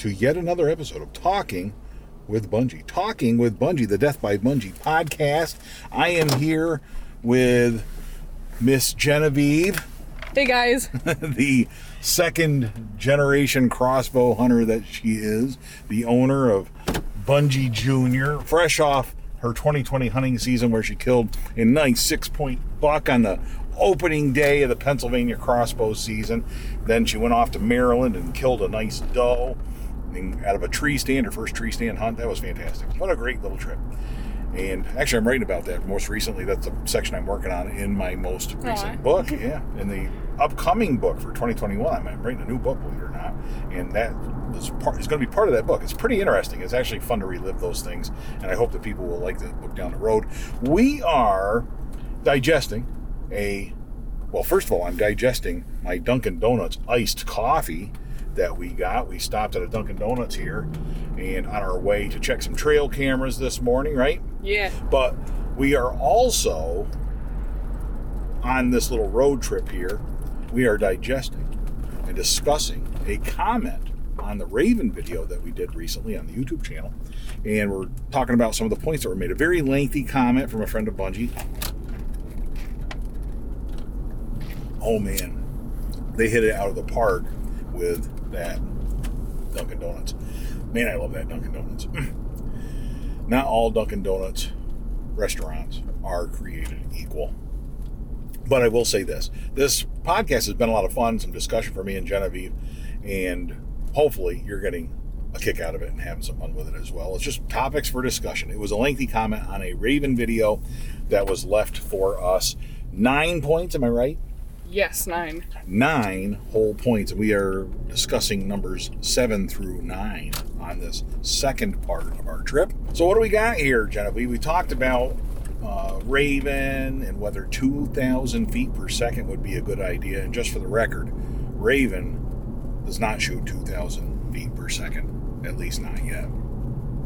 to yet another episode of Talking with Bungie. Talking with Bungie, the Death by Bungie podcast. I am here with Miss Genevieve, Hey guys. the second generation crossbow hunter that she is, the owner of Bungie Jr., fresh off her 2020 hunting season where she killed a nice six point buck on the opening day of the Pennsylvania crossbow season. Then she went off to Maryland and killed a nice doe and out of a tree stand, her first tree stand hunt. That was fantastic. What a great little trip. And actually, I'm writing about that most recently. That's the section I'm working on in my most recent Aw. book. Yeah, in the upcoming book for 2021. I'm writing a new book, believe it or not, and that is, part, is going to be part of that book. It's pretty interesting. It's actually fun to relive those things, and I hope that people will like the book down the road. We are digesting a well, first of all, I'm digesting my Dunkin' Donuts iced coffee that we got. We stopped at a Dunkin' Donuts here and on our way to check some trail cameras this morning, right? Yeah. But we are also on this little road trip here. We are digesting and discussing a comment on the Raven video that we did recently on the YouTube channel. And we're talking about some of the points that were made. A very lengthy comment from a friend of Bungie. Oh man, they hit it out of the park with that Dunkin' Donuts. Man, I love that Dunkin' Donuts. Not all Dunkin' Donuts restaurants are created equal. But I will say this this podcast has been a lot of fun, some discussion for me and Genevieve, and hopefully you're getting a kick out of it and having some fun with it as well. It's just topics for discussion. It was a lengthy comment on a Raven video that was left for us. Nine points, am I right? Yes, nine. nine whole points. We are discussing numbers seven through nine on this second part of our trip. So, what do we got here, Genevieve? We talked about uh, Raven and whether 2,000 feet per second would be a good idea. And just for the record, Raven does not shoot 2,000 feet per second, at least not yet.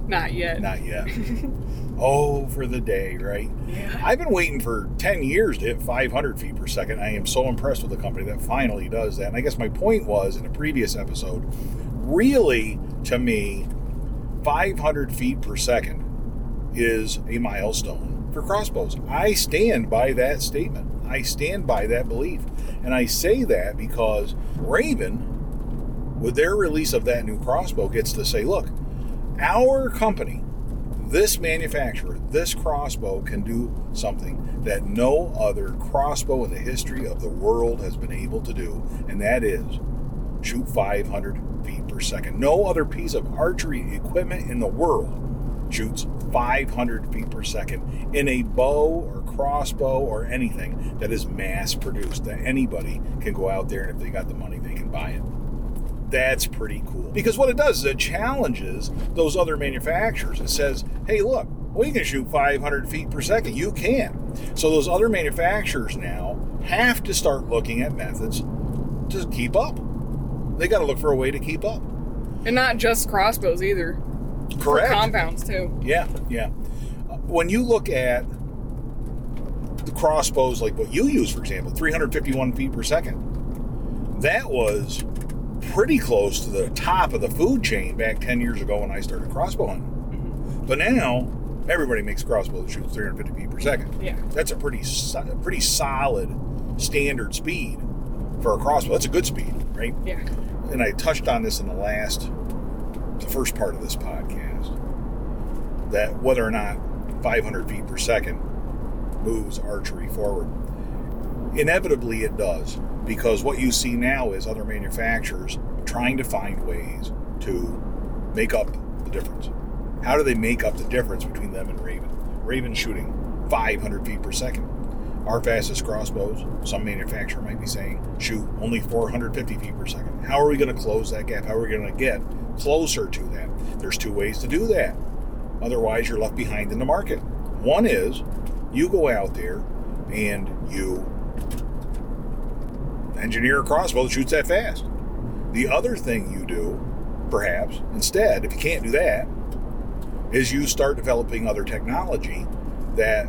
Not yet. Not yet. oh, for the day, right? Yeah. I've been waiting for 10 years to hit 500 feet per second. I am so impressed with the company that finally does that. And I guess my point was in a previous episode really, to me, 500 feet per second is a milestone for crossbows. I stand by that statement. I stand by that belief. And I say that because Raven, with their release of that new crossbow, gets to say, look, our company, this manufacturer, this crossbow can do something that no other crossbow in the history of the world has been able to do, and that is shoot 500 feet per second. No other piece of archery equipment in the world shoots 500 feet per second in a bow or crossbow or anything that is mass produced that anybody can go out there and if they got the money they can buy it that's pretty cool. Because what it does is it challenges those other manufacturers. It says, hey, look, we can shoot 500 feet per second. You can. So those other manufacturers now have to start looking at methods to keep up. They got to look for a way to keep up. And not just crossbows either. Correct. For compounds too. Yeah, yeah. When you look at the crossbows, like what you use, for example, 351 feet per second, that was pretty close to the top of the food chain back 10 years ago when I started crossbow hunting. Mm-hmm. But now, everybody makes a crossbow that shoots 350 feet per second. Yeah. That's a pretty, a pretty solid standard speed for a crossbow. That's a good speed, right? Yeah. and I touched on this in the last, the first part of this podcast, that whether or not 500 feet per second moves archery forward. Inevitably, it does, because what you see now is other manufacturers trying to find ways to make up the difference. How do they make up the difference between them and Raven? Raven shooting 500 feet per second. Our fastest crossbows, some manufacturer might be saying, shoot only 450 feet per second. How are we going to close that gap? How are we going to get closer to that? There's two ways to do that. Otherwise, you're left behind in the market. One is you go out there and you engineer a crossbow that shoots that fast. The other thing you do, perhaps, instead, if you can't do that, is you start developing other technology that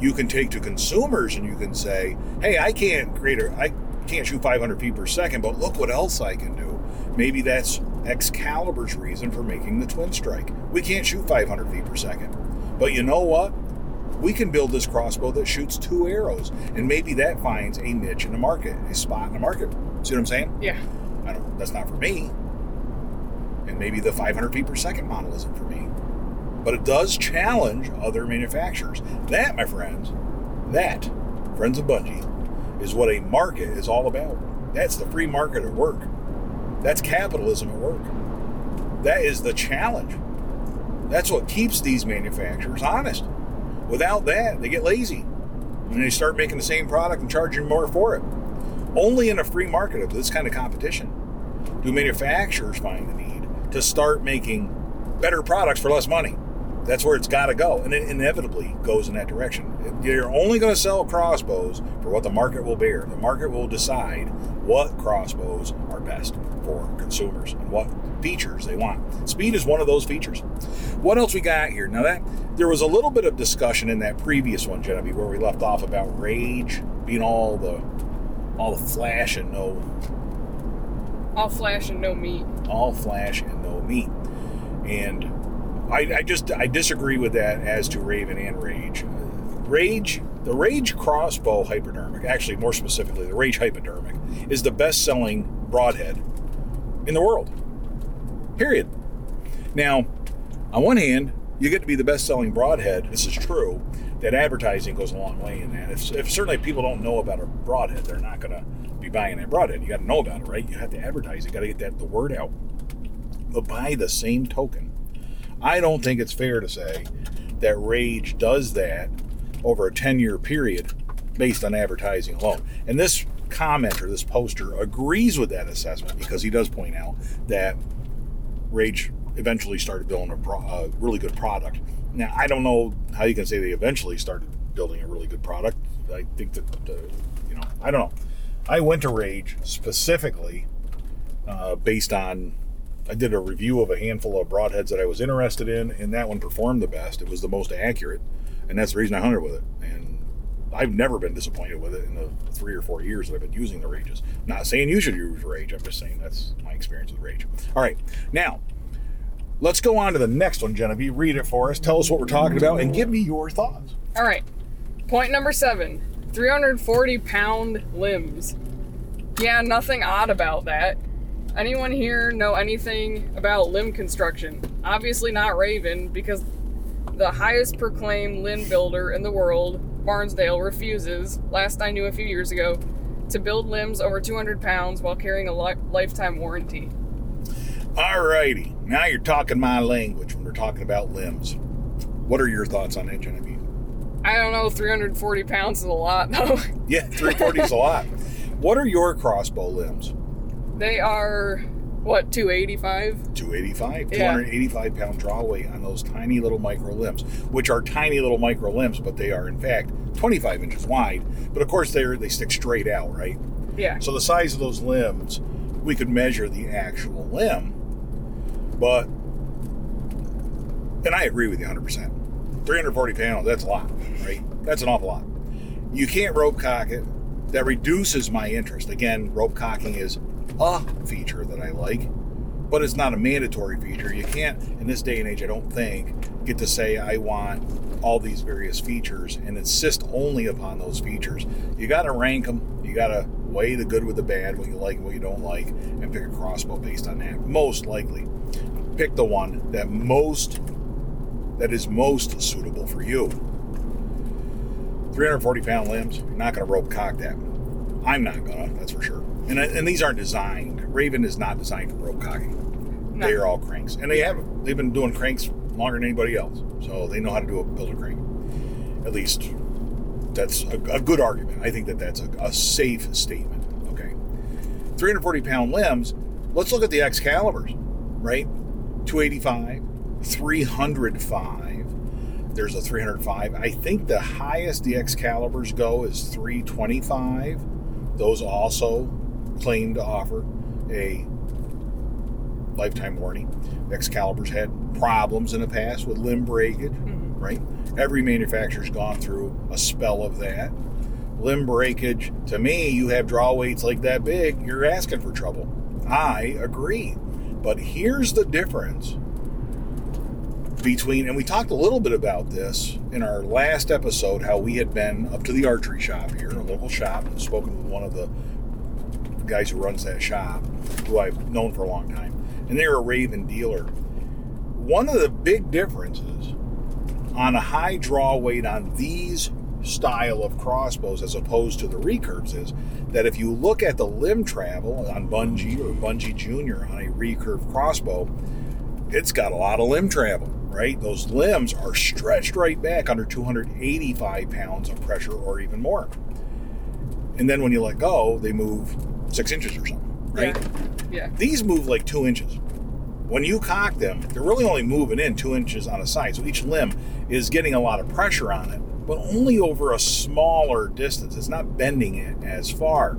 you can take to consumers and you can say, hey, I can't create a, I can't shoot 500 feet per second, but look what else I can do. Maybe that's Excalibur's reason for making the twin strike. We can't shoot 500 feet per second. But you know what? We can build this crossbow that shoots two arrows, and maybe that finds a niche in the market, a spot in the market. See what I'm saying? Yeah. I don't. That's not for me. And maybe the 500 feet per second model isn't for me. But it does challenge other manufacturers. That, my friends, that, friends of Bungie, is what a market is all about. That's the free market at work. That's capitalism at work. That is the challenge. That's what keeps these manufacturers honest. Without that, they get lazy. And they start making the same product and charging more for it. Only in a free market of this kind of competition do manufacturers find the need to start making better products for less money. That's where it's got to go, and it inevitably goes in that direction. You're only going to sell crossbows for what the market will bear. The market will decide what crossbows are best for consumers and what features they want. Speed is one of those features. What else we got here? Now that there was a little bit of discussion in that previous one, Genevieve, where we left off about rage being all the all the flash and no All flash and no meat. all flash and no meat. And I, I just I disagree with that as to Raven and Rage. Rage, the Rage crossbow hypodermic, actually more specifically, the Rage hypodermic, is the best-selling broadhead in the world. Period. Now, on one hand, you get to be the best-selling broadhead. This is true. That advertising goes a long way in that. If, if certainly people don't know about a broadhead, they're not going to be buying that broadhead. You got to know about it, right? You have to advertise. You got to get that the word out. But by the same token, I don't think it's fair to say that Rage does that over a 10 year period based on advertising alone. And this commenter, this poster, agrees with that assessment because he does point out that Rage eventually started building a, pro- a really good product. Now, I don't know how you can say they eventually started building a really good product. I think that, uh, you know, I don't know. I went to Rage specifically uh, based on I did a review of a handful of broadheads that I was interested in, and that one performed the best. It was the most accurate, and that's the reason I hunted with it. And I've never been disappointed with it in the three or four years that I've been using the Rages. Not saying you should use Rage. I'm just saying that's my experience with Rage. All right, now let's go on to the next one, Genevieve. Read it for us. Tell us what we're talking about, and give me your thoughts. All right. Point number seven 340 pound limbs. Yeah, nothing odd about that. Anyone here know anything about limb construction? Obviously not Raven, because the highest proclaimed limb builder in the world, Barnsdale, refuses, last I knew a few years ago, to build limbs over 200 pounds while carrying a li- lifetime warranty. Alrighty, now you're talking my language when we're talking about limbs. What are your thoughts on that, Genevieve? I don't know, 340 pounds is a lot though. Yeah, 340 is a lot. What are your crossbow limbs? They are, what, 285? 285, Yeah. 285 pound draw weight on those tiny little micro limbs, which are tiny little micro limbs, but they are in fact 25 inches wide. But of course, they're they stick straight out, right? Yeah. So the size of those limbs, we could measure the actual limb, but and I agree with you 100. percent 340 pounds, that's a lot, right? That's an awful lot. You can't rope cock it. That reduces my interest. Again, rope cocking is a feature that I like, but it's not a mandatory feature. You can't, in this day and age, I don't think, get to say I want all these various features and insist only upon those features. You got to rank them. You got to weigh the good with the bad, what you like and what you don't like, and pick a crossbow based on that. Most likely, pick the one that most that is most suitable for you. 340 pound limbs, you're not going to rope cock that. I'm not to, that's for sure. And, and these aren't designed. Raven is not designed for rope cocking. No. They are all cranks. And they have they've been doing cranks longer than anybody else. So they know how to do a build a crank. At least that's a, a good argument. I think that that's a, a safe statement. Okay. 340 pound limbs, let's look at the Excaliburs, right? 285, 305. There's a 305. I think the highest the Excaliburs go is 325. Those also claim to offer a lifetime warranty. Excalibur's had problems in the past with limb breakage, mm-hmm. right? Every manufacturer's gone through a spell of that. Limb breakage, to me, you have draw weights like that big, you're asking for trouble. I agree. But here's the difference between, and we talked a little bit about this in our last episode, how we had been up to the archery shop here, a local shop, and spoken with one of the guys who runs that shop, who I've known for a long time, and they're a Raven dealer. One of the big differences on a high draw weight on these style of crossbows as opposed to the recurves is that if you look at the limb travel on Bungie or Bungie Junior on a recurve crossbow, it's got a lot of limb travel, right? Those limbs are stretched right back under 285 pounds of pressure or even more. And then when you let go, they move six inches or something, right? Yeah. These move like two inches. When you cock them, they're really only moving in two inches on a side. So each limb is getting a lot of pressure on it, but only over a smaller distance. It's not bending it as far.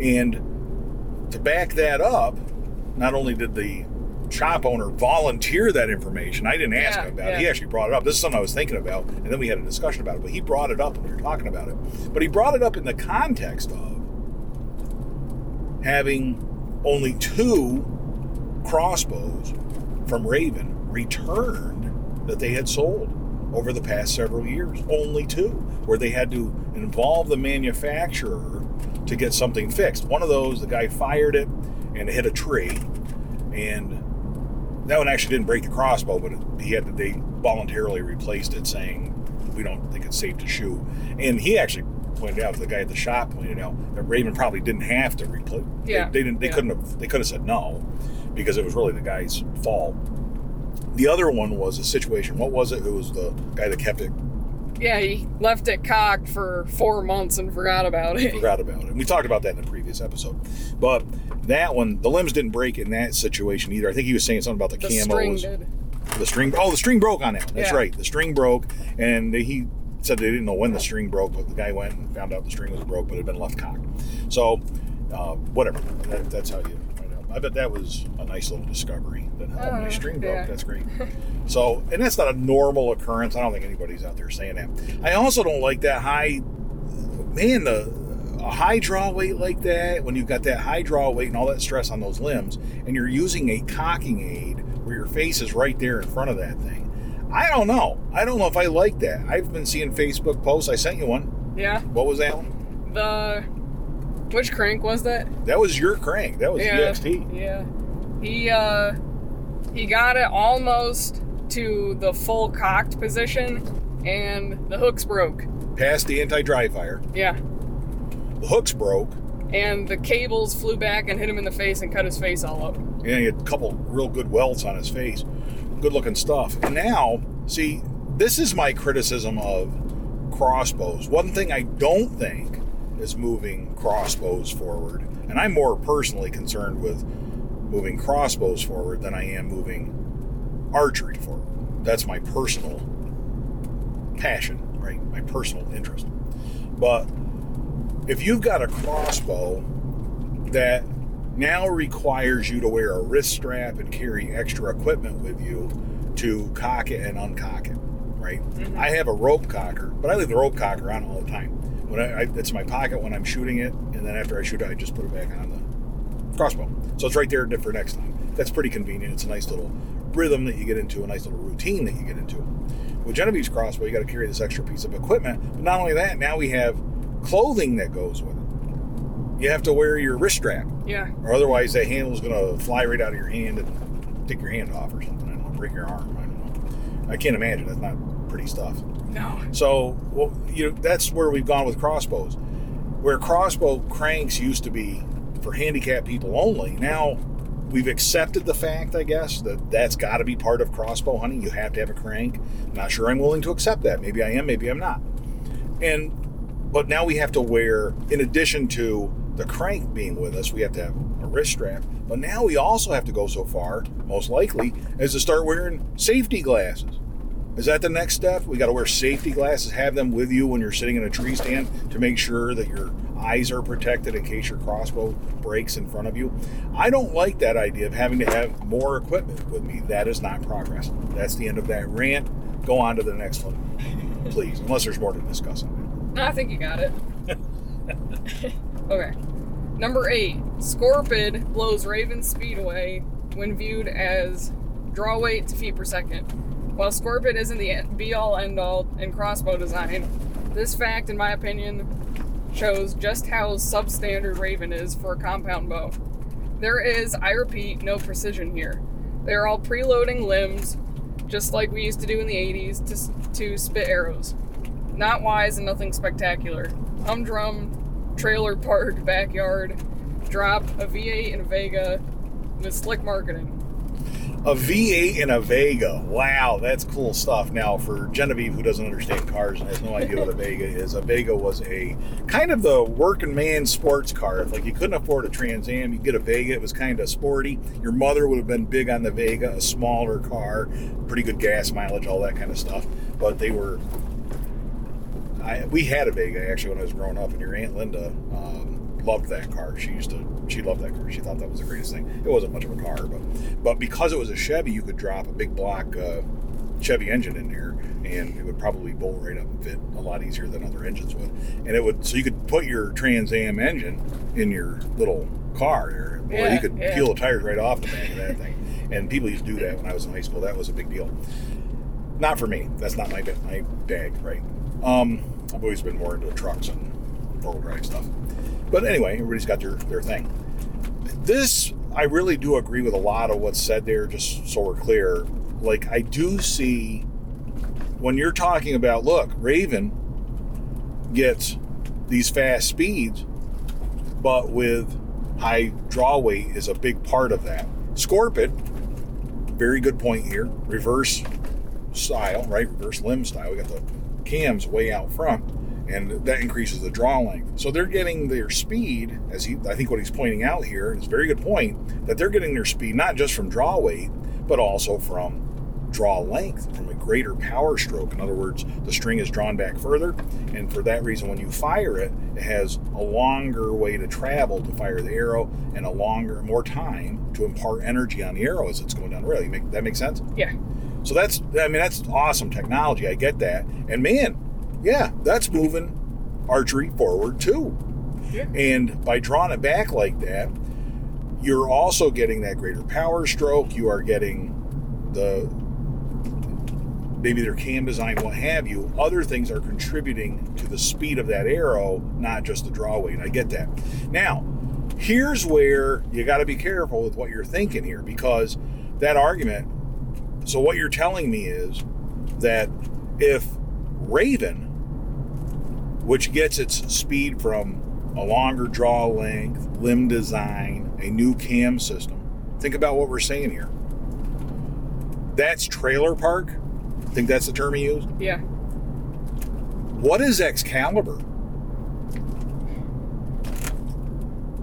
And to back that up, not only did the shop owner volunteer that information, I didn't ask Yeah, him about it. yeah. He actually brought it up. This is something I was thinking about, and then we had a discussion about it. But he brought it up when we were talking about it. But he brought it up in the context of having only two crossbows from Raven returned that they had sold over the past several years. Only two, where they had to involve the manufacturer to get something fixed. One of those, the guy fired it and it hit a tree, and that one actually didn't break the crossbow, but he had to, they voluntarily replaced it, saying we don't think it's safe to shoot. And he actually pointed out, the guy at the shop pointed out that Raven probably didn't have to replace. Yeah, they, they didn't. They yeah. couldn't have. They could have said no because it was really the guy's fault. The other one was a situation. What was it? It was the guy that kept it, Yeah, he left it cocked for four months and forgot about it. forgot about it. And we talked about that in the previous episode. But that one, the limbs didn't break in that situation either. I think he was saying something about the, The camo. string did. The string. Oh, the string broke on that. That's Yeah. right. The string broke, and he said they didn't know when the string broke, but the guy went and found out the string was broke, but it had been left cocked. So, uh, whatever. That, that's how you find out. I bet that was a nice little discovery. That oh, my Uh, string broke. yeah. That's great. so, and that's not a normal occurrence. I don't think anybody's out there saying that. I also don't like that high. Man, the a high draw weight like that, when you've got that high draw weight and all that stress on those limbs, and you're using a cocking aid where your face is right there in front of that thing. I don't know. I don't know if I like that. I've been seeing Facebook posts. I sent you one. Yeah. What was that one? The which crank was that? That was your crank. That was yeah. EXT. Yeah. He uh he got it almost to the full cocked position and the hooks broke. Past the anti-dry fire. Yeah. The hooks broke. And the cables flew back and hit him in the face and cut his face all up. Yeah, he had a couple real good welts on his face. Good looking stuff. And now, see, this is my criticism of crossbows. One thing I don't think is moving crossbows forward, and I'm more personally concerned with moving crossbows forward than I am moving archery forward. That's my personal passion, right? My personal interest. But if you've got a crossbow that now requires you to wear a wrist strap and carry extra equipment with you to cock it and uncock it, right? Mhm. I have a rope cocker, but I leave the rope cocker on all the time. When I, I, it's in my pocket when I'm shooting it, and then after I shoot it, I just put it back on the crossbow. So it's right there for next time. That's pretty convenient. It's a nice little rhythm that you get into, a nice little routine that you get into. With Genevieve's crossbow, you got to carry this extra piece of equipment. But not only that, now we have clothing that goes with it. You have to wear your wrist strap, Yeah. or otherwise that handle's going to fly right out of your hand and take your hand off or something. I don't know, break your arm. I don't know. I can't imagine. That's not pretty stuff. No. So, well, you know, that's where we've gone with crossbows. Where crossbow cranks used to be for handicapped people only, now we've accepted the fact, I guess, that that's got to be part of crossbow hunting. You have to have a crank. Not sure I'm willing to accept that. Maybe I am, maybe I'm not. And but now we have to wear, in addition to the crank being with us, we have to have a wrist strap. But now we also have to go so far, most likely, as to start wearing safety glasses. Is that the next step? We got to wear safety glasses, have them with you when you're sitting in a tree stand to make sure that your eyes are protected in case your crossbow breaks in front of you. I don't like that idea of having to have more equipment with me. That is not progress. That's the end of that rant. Go on to the next one, please, unless there's more to discuss on. No, I think you got it. okay. Number eight. Scorpyd blows Raven's speed away when viewed as draw weight to feet per second. While Scorpyd isn't the be all end all in crossbow design, this fact, in my opinion, shows just how substandard Raven is for a compound bow. There is, I repeat, no precision here. They are all preloading limbs, just like we used to do in the 80s to, to spit arrows. Not wise and nothing spectacular. Humdrum, trailer park, backyard, drop a V8 and a Vega with slick marketing. A V8 and a Vega. Wow, that's cool stuff. Now, for Genevieve, who doesn't understand cars and has no idea what a Vega is, a Vega was a kind of the working man sports car. If like you couldn't afford a Trans Am, you get a Vega. It was kind of sporty. Your mother would have been big on the Vega, a smaller car, pretty good gas mileage, all that kind of stuff. But they were. I, we had a Vega actually when I was growing up, and your aunt Linda um, loved that car. She used to she loved that car. She thought that was the greatest thing. It wasn't much of a car, but but because it was a Chevy, you could drop a big block uh, Chevy engine in there, and it would probably bolt right up and fit a lot easier than other engines would. And it would so you could put your Trans Am engine in your little car there. Boy, Yeah, you could yeah. peel the tires right off the back of that thing. And people used to do that when I was in high school. That was a big deal. Not for me. That's not my my bag, right? Um, I've always been more into trucks and four wheel drive stuff. But anyway, everybody's got their, their thing. This, I really do agree with a lot of what's said there, just so we're clear. Like, I do see when you're talking about, look, Raven gets these fast speeds, but with high draw weight is a big part of that. Scorpyd, very good point here. Reverse style, right? Reverse limb style. We got the cams way out front, and that increases the draw length. So they're getting their speed, as he, I think what he's pointing out here is a very good point, that they're getting their speed not just from draw weight, but also from draw length, from a greater power stroke. In other words, the string is drawn back further, and for that reason, when you fire it, it has a longer way to travel to fire the arrow, and a longer, more time to impart energy on the arrow as it's going down the rail. You make that make sense? Yeah. So that's, I mean, that's awesome technology. I get that. And man, yeah, that's moving archery forward too. Yeah. And by drawing it back like that, you're also getting that greater power stroke. You are getting the maybe their cam design, what have you. Other things are contributing to the speed of that arrow, not just the draw weight. I get that. Now, here's where you got to be careful with what you're thinking here because that argument. So, what you're telling me is that if Raven, which gets its speed from a longer draw length, limb design, a new cam system, think about what we're saying here. That's trailer park. I think that's the term he used. Yeah. What is Excalibur?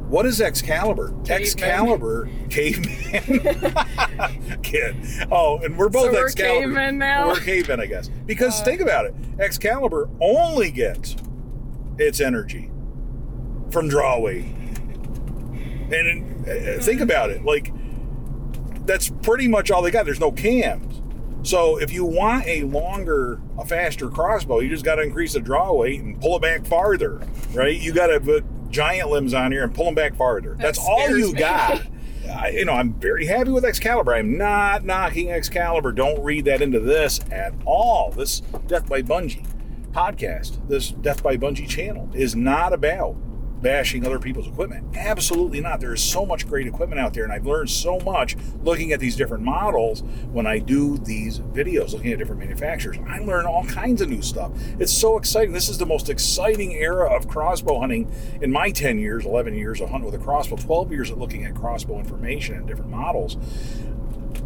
What is Excalibur? Caveman. Excalibur, caveman, kid. Oh, and we're both So we're Excalibur. cavemen now? We're cavemen, I guess. Because Uh. think about it, Excalibur only gets its energy from draw weight. And uh, think about it, like that's pretty much all they got. There's no cams. So if you want a longer, a faster crossbow, you just got to increase the draw weight and pull it back farther, right? You got to put giant limbs on here and pull them back farther. That That's all you me. got. I, you know, I'm very happy with Excalibur. I'm not knocking Excalibur. Don't read that into this at all. This Death by Bungie podcast, this Death by Bungie channel is not about bashing other people's equipment. Absolutely not. There is so much great equipment out there, and I've learned so much looking at these different models when I do these videos, looking at different manufacturers. I learn all kinds of new stuff. It's so exciting. This is the most exciting era of crossbow hunting in my 10 years, 11 years of hunting with a crossbow, 12 years of looking at crossbow information and different models.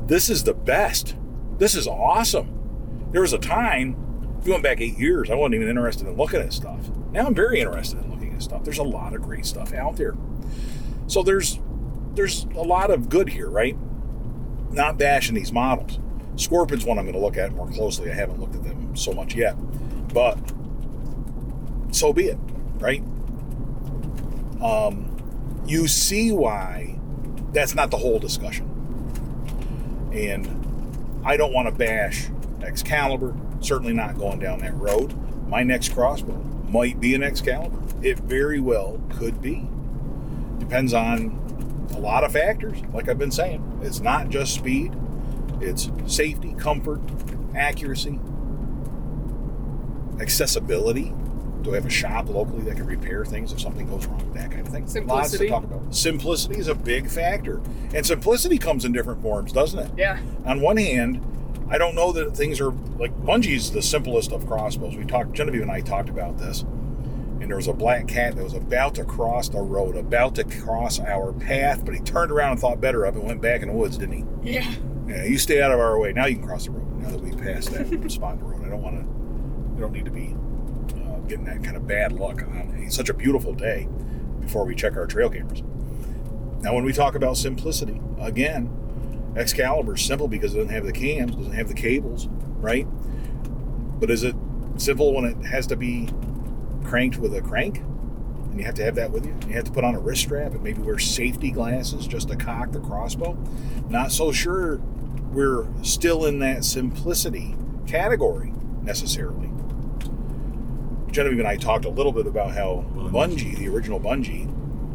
This is the best. This is awesome. There was a time, going back eight years, I wasn't even interested in looking at stuff. Now I'm very interested in looking stuff. There's a lot of great stuff out there. So there's there's a lot of good here, right? Not bashing these models. Scorpion's one I'm going to look at more closely. I haven't looked at them so much yet, but so be it, right? Um, you see why that's not the whole discussion, and I don't want to bash Excalibur. Certainly not going down that road. My next crossbow might be an Excalibur. It very well could be. Depends on a lot of factors, like I've been saying. It's not just speed, it's safety, comfort, accuracy, accessibility. Do I have a shop locally that can repair things if something goes wrong? That kind of thing. Lots to Simplicity. talk about. Simplicity is a big factor. And simplicity comes in different forms, doesn't it? Yeah. On one hand, I don't know that things are like Bungie's the simplest of crossbows. We talked, Genevieve and I talked about this. And there was a black cat that was about to cross the road, about to cross our path, but he turned around and thought better of it and went back in the woods, didn't he? Yeah. Yeah, you stay out of our way. Now you can cross the road. Now that we've passed that spot in the road, I don't want to. We don't need to be uh, getting that kind of bad luck on a, such a beautiful day before we check our trail cameras. Now, when we talk about simplicity, again, Excalibur's simple because it doesn't have the cams, doesn't have the cables, right? But is it simple when it has to be cranked with a crank? And you have to have that with you. You have to put on a wrist strap and maybe wear safety glasses just to cock the crossbow. Not so sure we're still in that simplicity category necessarily. Genevieve and I talked a little bit about how Bungie, the original Bungie,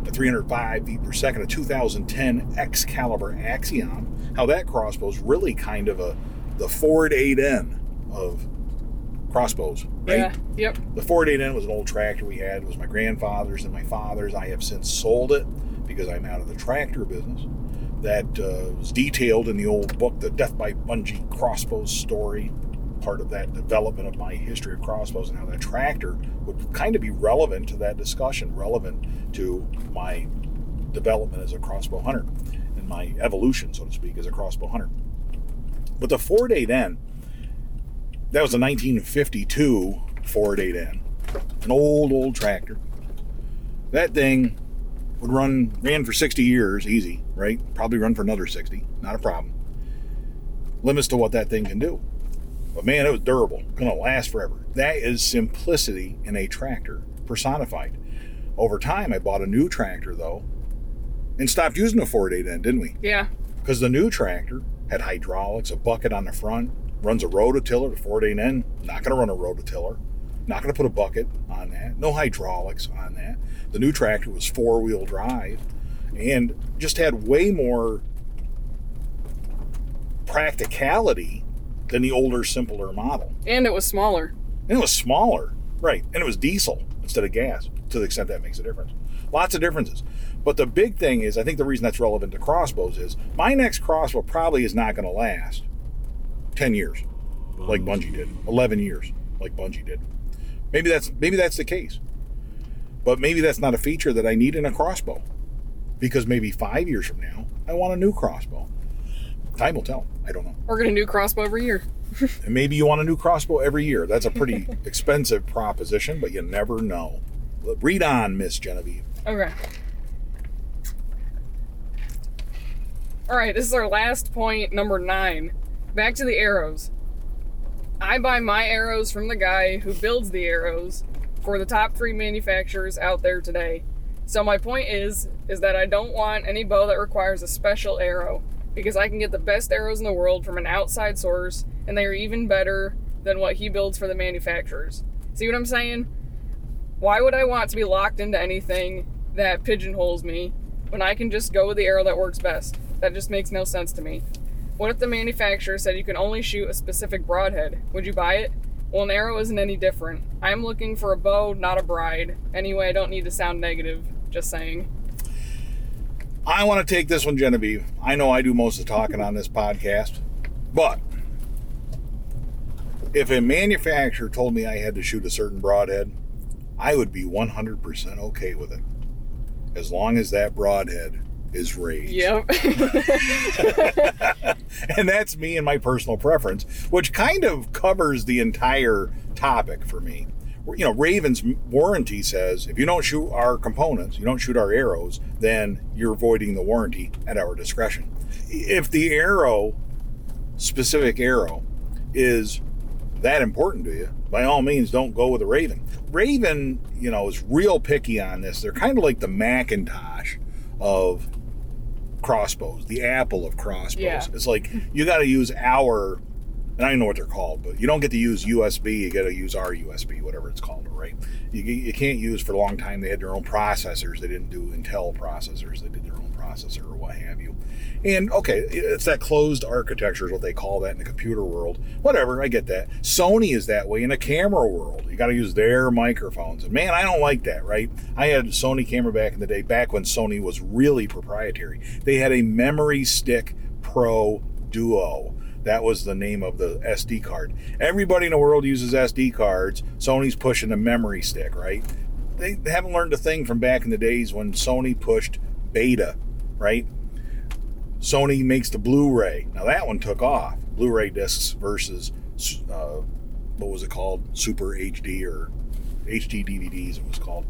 the 305 feet per second, a 2010 Excalibur Axion, how that crossbow is really kind of a the Ford 8N of crossbows, right? Yeah. Yep. The Ford 8N was an old tractor we had. It was my grandfather's and my father's. I have since sold it because I'm out of the tractor business. That uh, was detailed in the old book, The Death by Bungee Crossbows Story, part of that development of my history of crossbows and how that tractor would kind of be relevant to that discussion, relevant to my development as a crossbow hunter and my evolution, so to speak, as a crossbow hunter. But the Ford 8N, that was a 1952 Ford 8N, an old, old tractor. That thing would run, ran for 60 years, easy, right? Probably run for another 60, not a problem. Limits to what that thing can do. But man, it was durable, gonna last forever. That is simplicity in a tractor personified. Over time, I bought a new tractor though, and stopped using the Ford 8N, didn't we? Yeah. because the new tractor had hydraulics, a bucket on the front, runs a rototiller. The Ford 8N not going to run a rototiller, not going to put a bucket on that, no hydraulics on that. The new tractor was four wheel drive and just had way more practicality than the older, simpler model. And it was smaller. And it was smaller, right? And it was diesel instead of gas, to the extent that makes a difference. Lots of differences. But the big thing is, I think the reason that's relevant to crossbows is my next crossbow probably is not going to last 10 years, like Bungie did, 11 years, like Bungie did. Maybe that's maybe that's the case. But maybe that's not a feature that I need in a crossbow. Because maybe five years from now, I want a new crossbow. Time will tell. I don't know. We're gonna do crossbow every year. And maybe you want a new crossbow every year. That's a pretty expensive proposition, but you never know. Read on, Miss Genevieve. Okay. All right, this is our last point, number nine. Back to the arrows. I buy my arrows from the guy who builds the arrows for the top three manufacturers out there today. So my point is, is that I don't want any bow that requires a special arrow because I can get the best arrows in the world from an outside source, and they are even better than what he builds for the manufacturers. See what I'm saying? Why would I want to be locked into anything that pigeonholes me when I can just go with the arrow that works best? That just makes no sense to me. What if the manufacturer said you can only shoot a specific broadhead? Would you buy it? Well, an arrow isn't any different. I'm looking for a bow, not a bride. Anyway, I don't need to sound negative. Just saying. I want to take this one, Genevieve. I know I do most of the talking on this podcast, but if a manufacturer told me I had to shoot a certain broadhead, I would be 100% okay with it. As long as that broadhead is Rage. Yep. and that's me and my personal preference, which kind of covers the entire topic for me. You know, Raven's warranty says if you don't shoot our components, you don't shoot our arrows, then you're voiding the warranty at our discretion. If the arrow, specific arrow, is that important to you, by all means, don't go with a Raven. Raven, you know, is real picky on this. They're kind of like the Macintosh of crossbows, the Apple of crossbows. Yeah. It's like you got to use our and I don't know what they're called, but you don't get to use USB. You got to use our USB, whatever it's called, right? You, you can't use for a long time. They had their own processors. They didn't do Intel processors. They did their own processor or what have you. And okay, it's that closed architecture is what they call that in the computer world. Whatever, I get that. Sony is that way in the camera world. You got to use their microphones. And man, I don't like that, right? I had a Sony camera back in the day, back when Sony was really proprietary. They had a Memory Stick Pro Duo. That was the name of the SD card. Everybody in the world uses SD cards. Sony's pushing a memory stick, right? They haven't learned a thing from back in the days when Sony pushed beta, right? Sony makes the Blu-ray. Now that one took off. Blu-ray discs versus uh, what was it called? Super HD or HD DVDs. It was called.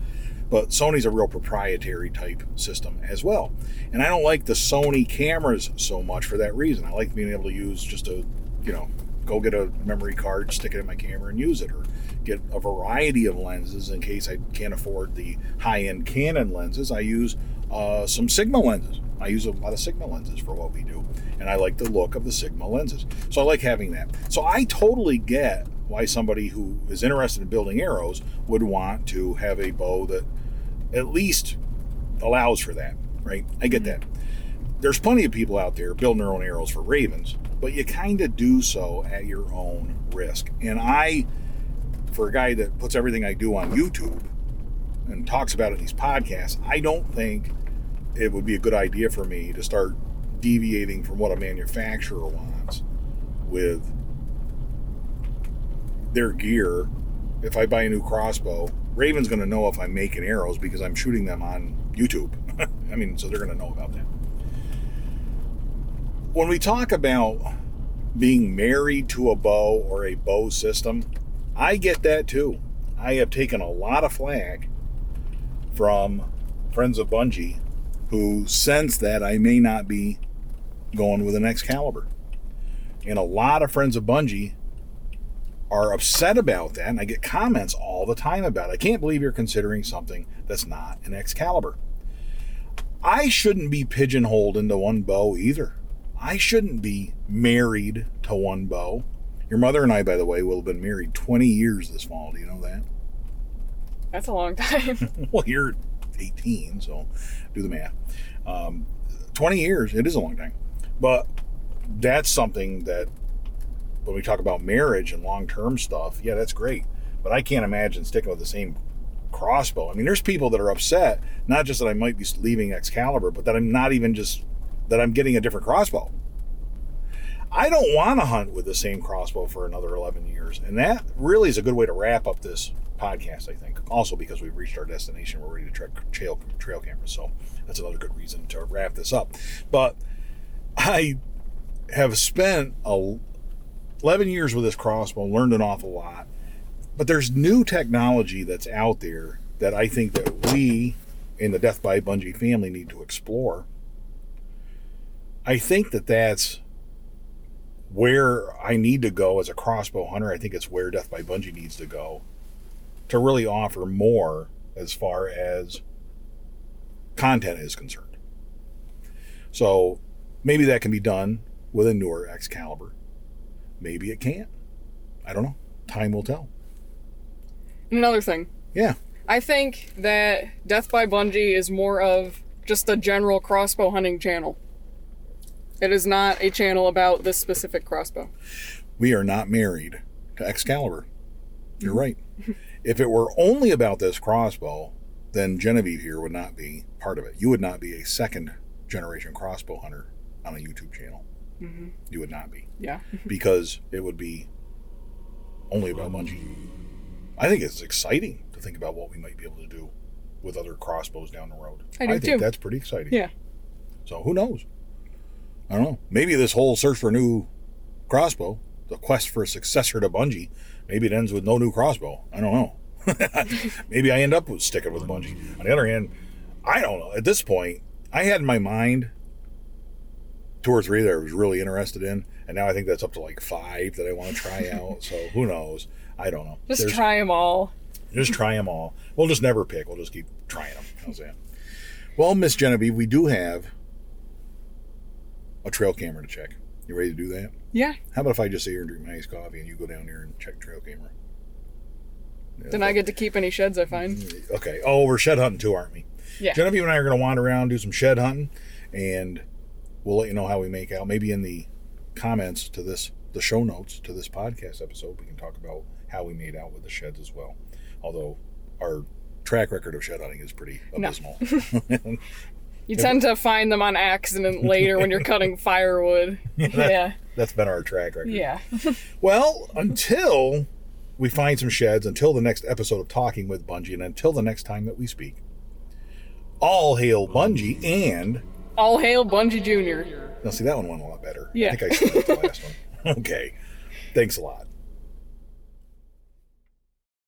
But Sony's a real proprietary type system as well. And I don't like the Sony cameras so much for that reason. I like being able to use just a, you know, go get a memory card, stick it in my camera, and use it, or get a variety of lenses in case I can't afford the high end Canon lenses. I use uh, some Sigma lenses. I use a lot of Sigma lenses for what we do, and I like the look of the Sigma lenses. So I like having that. So I totally get why somebody who is interested in building arrows would want to have a bow that at least allows for that, right? I get mm-hmm. that. There's plenty of people out there building their own arrows for ravens, but you kind of do so at your own risk. And I, for a guy that puts everything I do on YouTube and talks about it in these podcasts, I don't think it would be a good idea for me to start deviating from what a manufacturer wants with their gear. If I buy a new crossbow, Raven's going to know if I'm making arrows because I'm shooting them on YouTube. I mean, so they're going to know about that. When we talk about being married to a bow or a bow system, I get that too. I have taken a lot of flack from friends of Bungie who sense that I may not be going with an Excalibur. And a lot of friends of Bungie are upset about that, and I get comments all the time about it. I can't believe you're considering something that's not an Excalibur. I shouldn't be pigeonholed into one bow either. I shouldn't be married to one bow. Your mother and I, by the way, will have been married 20 years this fall. Do you know that? That's a long time. well, you're 18, so do the math. Um, 20 years, it is a long time. But that's something that when we talk about marriage and long term stuff, yeah, that's great. But I can't imagine sticking with the same crossbow. I mean, there's people that are upset, not just that I might be leaving Excalibur, but that I'm not even just that I'm getting a different crossbow. I don't want to hunt with the same crossbow for another 11 years. And that really is a good way to wrap up this podcast, I think. Also, because we've reached our destination, we're ready to track trail, trail cameras. So that's another good reason to wrap this up. But I have spent a, 11 years with this crossbow, learned an awful lot. But there's new technology that's out there that I think that we in the Death by Bungee family need to explore. I think that that's where I need to go as a crossbow hunter. I think it's where Death by Bungee needs to go to really offer more as far as content is concerned. So maybe that can be done with a newer Excalibur. Maybe it can't. I don't know. Time will tell. Another thing. Yeah. I think that Death by Bungie is more of just a general crossbow hunting channel. It is not a channel about this specific crossbow. We are not married to Excalibur. You're mm-hmm. right. if it were only about this crossbow, then Genevieve here would not be part of it. You would not be a second generation crossbow hunter on a YouTube channel. Mm-hmm. You would not be. Yeah. because it would be only about Bungie. I think it's exciting to think about what we might be able to do with other crossbows down the road. I do think too. that's pretty exciting. Yeah. So who knows? I don't know. Maybe this whole search for a new crossbow, the quest for a successor to Bungie, maybe it ends with no new crossbow. I don't know. maybe I end up with sticking with Bungie. On the other hand, I don't know. At this point, I had in my mind two or three that I was really interested in, and now I think that's up to like five that I want to try out. So who knows? I don't know. Just There's- try them all. just try them all. We'll just never pick. We'll just keep trying them. How's that? Well, Miss Genevieve, we do have a trail camera to check. You ready to do that? Yeah. How about if I just sit here and drink my iced coffee and you go down there and check trail camera? Yeah, Then I get to keep any sheds I find. Okay. Oh, we're shed hunting too, aren't we? Yeah. Genevieve and I are going to wander around, do some shed hunting, and we'll let you know how we make out. Maybe in the comments to this, the show notes to this podcast episode, we can talk about how we made out with the sheds as well. Although our track record of shed hunting is pretty No. abysmal. You tend to find them on accident later when you're cutting firewood. Yeah. That's been our track record. Yeah. Well, until we find some sheds, until the next episode of Talking with Bungie, and until the next time that we speak, all hail Bungie and. All hail Bungie Jr. Now, see, that one went a lot better. Yeah. I think I skipped the last one. Okay. Thanks a lot.